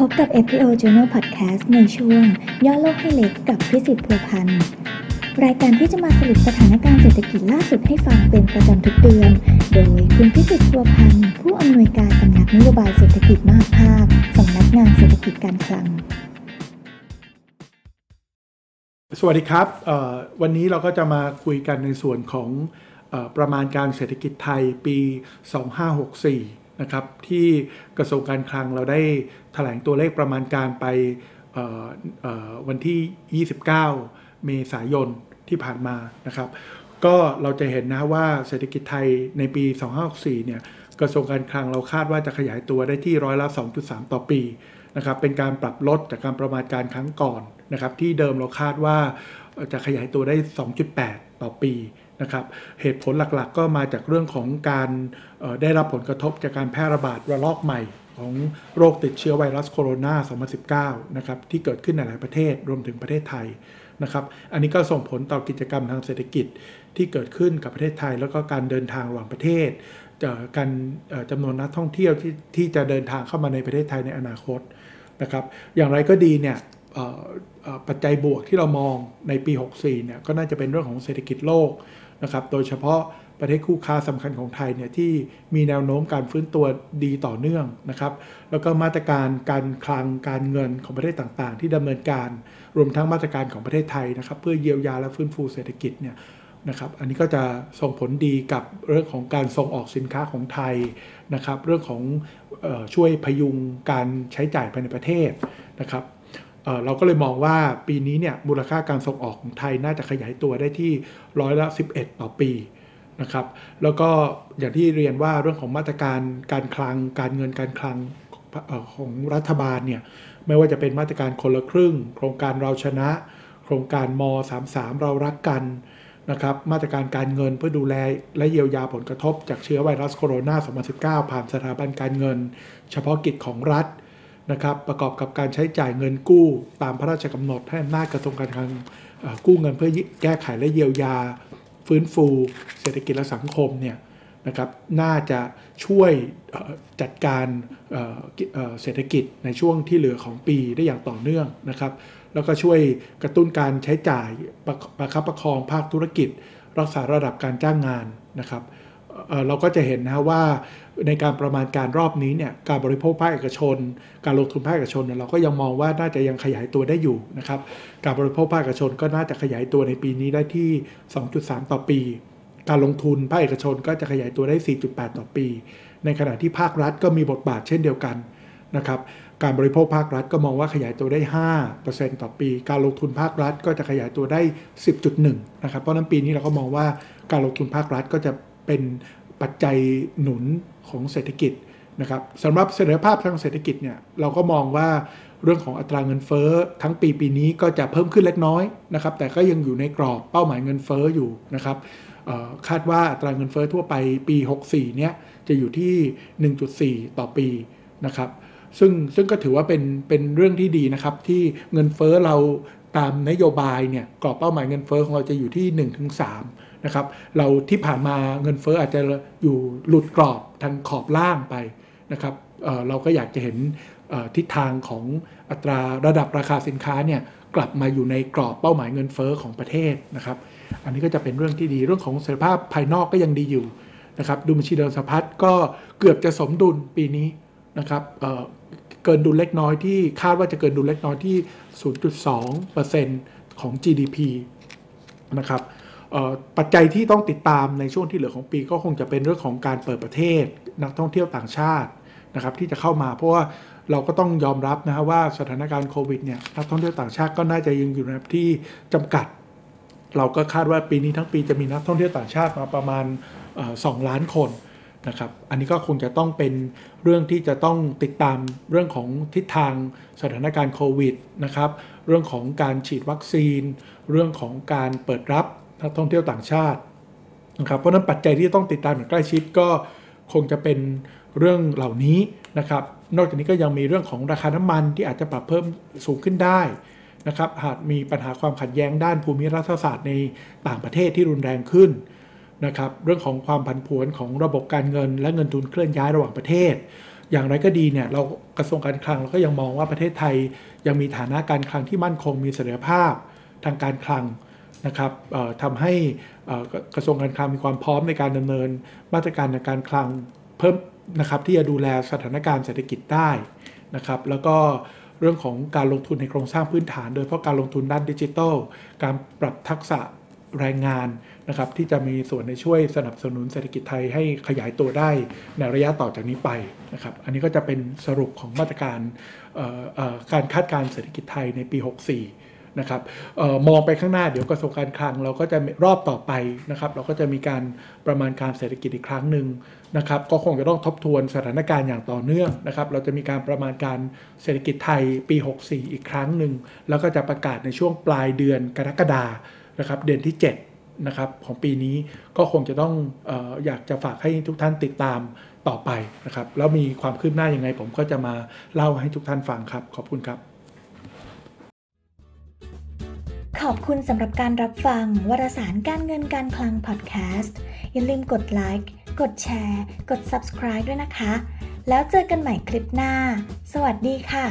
พบกับ FPO Journal Podcast ในช่วง ย่อโลกให้เล็กกับพิสิทธิ์พัวพันธ์รายการที่จะมาสรุปสถานการณ์เศรษฐกิจล่าสุดให้ฟังเป็นประจำทุกเดือน โดยคุณพิสิทธิ์พัวพันธ์ผู้อำนวยการสำนักนโยบายเศรษฐกิจมหาภาคสำนักงานเศรษฐกิจการคลัง สวัสดีครับวันนี้เราก็จะมาคุยกันในส่วนของอประมาณการเศรษฐกิจไทยปี 2564 นะครับที่กระทรวงการคลังเราได้แถลงตัวเลขประมาณการไปวันที่ 29 เมษายนที่ผ่านมานะครับ ก็เราจะเห็นนะว่าเศรษฐกิจไทยในปี 2564 เนี่ยกระทรวงการคลังเราคาดว่าจะขยายตัวได้ที่ร้อยละ 2.3 ต่อปีนะครับเป็นการปรับลดจากการประมาณการครั้งก่อนนะครับที่เดิมเราคาดว่าจะขยายตัวได้ 2.8 ต่อปี นะครับเหตุผลหลักๆ ก็มาจากเรื่องของการได้รับผลกระทบจากการแพร่ระบาดระลอกใหม่ของโรคติดเชื้อไวรัสโคโรนา 2019 นะครับที่เกิดขึ้นในหลายประเทศรวมถึงประเทศไทยนะครับอันนี้ก็ส่งผลต่อกิจกรรมทางเศรษฐกิจที่เกิดขึ้นกับประเทศไทย แล้วก็การเดินทางระหว่างประเทศการจำนวนนักท่องเที่ยวที่ที่จะเดินทางเข้ามาในประเทศไทยในอนาคตนะครับอย่างไรก็ดีเนี่ย ปัจจัยบวกที่เรามองในปี 64 เนี่ยก็น่าจะเป็นเรื่องของเศรษฐกิจโลกนะครับ โดยเฉพาะประเทศคู่ค้าสำคัญของไทยเนี่ยที่มีแนวโน้มการฟื้นตัวดีต่อเนื่องนะครับ แล้วก็มาตรการการคลังการเงินของประเทศต่างๆ ที่ดำเนินการรวมทั้งมาตรการของประเทศไทยนะครับ เพื่อเยียวยาและฟื้นฟูเศรษฐกิจเนี่ยนะครับ อันนี้ก็จะส่งผลดีกับเรื่องของการส่งออกสินค้าของไทยนะครับ เรื่องของออช่วยพยุงการใช้จ่ายภายในประเทศนะครับ เราก็เลยมองว่าปีนี้เนี่ยมูลค่าการส่งออกของไทยน่าจะขยายตัวได้ที่ร้อยละ 11 ต่อปีนะครับแล้วก็อย่างที่เรียนว่าเรื่องของมาตรการการคลังการเงินการคลังของรัฐบาลเนี่ยไม่ว่าจะเป็นมาตรการคนละครึ่ง โครงการเราชนะ โครงการม 33 เรารักกันนะครับมาตรการการเงินเพื่อดูแลและเยียวยาผลกระทบจากเชื้อไวรัสโคโรนา 2019 ผ่านสถาบันการเงิน เฉพาะกิจของรัฐ นะครับประกอบกับการใช้จ่ายเงินกู้ตามพระราชกำหนดให้อำนาจกระทรวงการคลังกู้เงินเพื่อแก้ไขและเยียวยา ฟื้นฟูเศรษฐกิจและสังคมเนี่ยนะครับน่าจะช่วยจัดการเศรษฐกิจในช่วงที่เหลือของปีได้อย่างต่อเนื่องนะครับ แล้วก็ช่วยกระตุ้นการใช้จ่ายประคับประคองภาคธุรกิจ รักษาระดับการจ้างงานนะครับ เราก็จะเห็นนะว่าในการประมาณการรอบนี้เนี่ยการบริโภคภาคเอกชน การลงทุนภาคเอกชนเนี่ยเราก็ยังมองว่าน่าจะยังขยายตัวได้อยู่นะครับการบริโภคภาคเอกชนก็น่าจะขยายตัวในปีนี้ได้ที่ 2.3 ต่อปี การลงทุนภาคเอกชนก็จะขยายตัวได้ 4.8 ต่อปี ในขณะที่ภาครัฐก็มีบทบาทเช่นเดียวกันนะครับการบริโภคภาครัฐก็มองว่าขยายตัวได้ 5%ต่อปี การลงทุนภาครัฐก็จะขยายตัวได้ 10.1 นะครับ เพราะฉะนั้นปีนี้เราก็มองว่าการลงทุนภาครัฐก็จะ เป็นปัจจัยหนุนของเศรษฐกิจนะครับสำหรับเสถียรภาพทางเศรษฐกิจเนี่ยเราก็มองว่าเรื่องของอัตราเงินเฟ้อทั้งปีปีนี้ก็จะเพิ่มขึ้นเล็กน้อยนะครับ แต่ก็ยังอยู่ในกรอบเป้าหมายเงินเฟ้ออยู่นะครับคาดว่าอัตราเงินเฟ้อทั่วไปปี 64 เนี่ยจะอยู่ที่ 1.4 ต่อปีนะครับ ซึ่งซึ่งก็ถือว่าเป็นเป็นเรื่องที่ดีนะครับ ที่เงินเฟ้อเราตามนโยบายเนี่ยกรอบเป้าหมายเงินเฟ้อของเราจะอยู่ที่ 1-3 นะครับเราที่ผ่านมาเงินเฟ้ออาจจะอยู่หลุดกรอบทางขอบล่างไปนะครับเเราก็อยากจะเห็นทิศทางของอัตราระดับราคาสินค้าเนี่ยกลับมาอยู่ในกรอบเป้าหมายเงินเฟ้อของประเทศนะครับ อันนี้ก็จะเป็นเรื่องที่ดีเรื่องของเสถียรภาพภายนอกก็ยังดีอยู่นะครับดุลบัญชีเดินสะพัดก็เกือบจะสมดุลปีนี้นะครับเเกินดุลเล็กน้อยที่คาดว่าจะเกินดุลเล็กน้อยที่ 0.2%ของ GDP นะครับ ปัจจัยที่ต้องติดตามในช่วงที่เหลือของปีก็คงจะเป็นเรื่องของการเปิดประเทศ นักท่องเที่ยวต่างชาตินะครับที่จะเข้ามาเพราะว่าเราก็ต้องยอมรับนะฮะว่าสถานการณ์โควิดเนี่ยนักท่องเที่ยวต่างชาติก็น่าจะยังอยู่ในที่จำกัด เราก็คาดว่าปีนี้ทั้งปีจะมีนักท่องเที่ยวต่างชาติมาประมาณเอ่อ2ล้านคนนะครับอันนี้ก็คงจะต้องเป็นเรื่องที่จะต้องติดตามเรื่องของทิศทางสถานการณ์โควิดนะครับเรื่องของการฉีดวัคซีน เรื่องของการเปิดรับ นักท่องเที่ยวต่างชาตินะครับเพราะนั้นปัจจัยที่ต้องติดตามอย่างใกล้ชิดก็คงจะเป็นเรื่องเหล่านี้นะครับ นอกจากนี้ก็ยังมีเรื่องของราคาน้ำมันที่อาจจะปรับเพิ่มสูงขึ้นได้นะครับ หากมีปัญหาความขัดแย้งด้านภูมิรัฐศาสตร์ในต่างประเทศที่รุนแรงขึ้นนะครับ เรื่องของความผันผวนของระบบการเงิน และเงินทุนเคลื่อนย้ายระหว่างประเทศ อย่างไรก็ดีเนี่ยเรากระทรวงการคลังเราก็ยังมองว่าประเทศไทย ยังมีฐานะการคลังที่มั่นคงมีเสถียรภาพทางการคลัง นะครับทำให้กระทรวงการคลังมีความพร้อมในการดำเนินมาตรการในการคลังเพิ่มนะครับที่จะดูแลสถานการณ์เศรษฐกิจได้นะครับแล้วก็เรื่องของการลงทุนในโครงสร้างพื้นฐาน โดยเพราะการลงทุนด้านดิจิทัล การปรับทักษะแรงงานนะครับที่จะมีส่วนในช่วยสนับสนุนเศรษฐกิจไทยให้ขยายตัวได้ในระยะต่อจากนี้ไปนะครับอันนี้ก็จะเป็นสรุปของมาตรการการคาดการเศรษฐกิจไทยในปี 64 นะครับออมองไปข้างหน้าเดี๋ยวกระทรวงการคลังเราก็จะรอบต่อไปนะครับ เราก็จะมีการประมาณการเศรษฐกิจอีกครั้งหนึ่งนะครับ ก็คงจะต้องทบทวนสถานการณ์อย่างต่อเนื่องนะครับ เราจะมีการประมาณการเศรษฐกิจไทยปี 64 อีกครั้งหนึ่งแล้วก็จะประกาศในช่วงปลายเดือนกรกฎานะครับ เดือนที่ 7 นะครับของปีนี้ก็คงจะต้องออยากจะฝากให้ทุกท่านติดตามต่อไปนะครับ แล้วมีความคืบหน้ายังไงผมก็จะมาเล่าให้ทุกท่านฟังครับ ขอบคุณครับ ขอบคุณสำหรับการรับฟังวารสารการเงินการคลังพอดแคสต์อย่าลืมกดไลค์กดแชร์ กด subscribe ด้วยนะคะ แล้วเจอกันใหม่คลิปหน้า สวัสดีค่ะ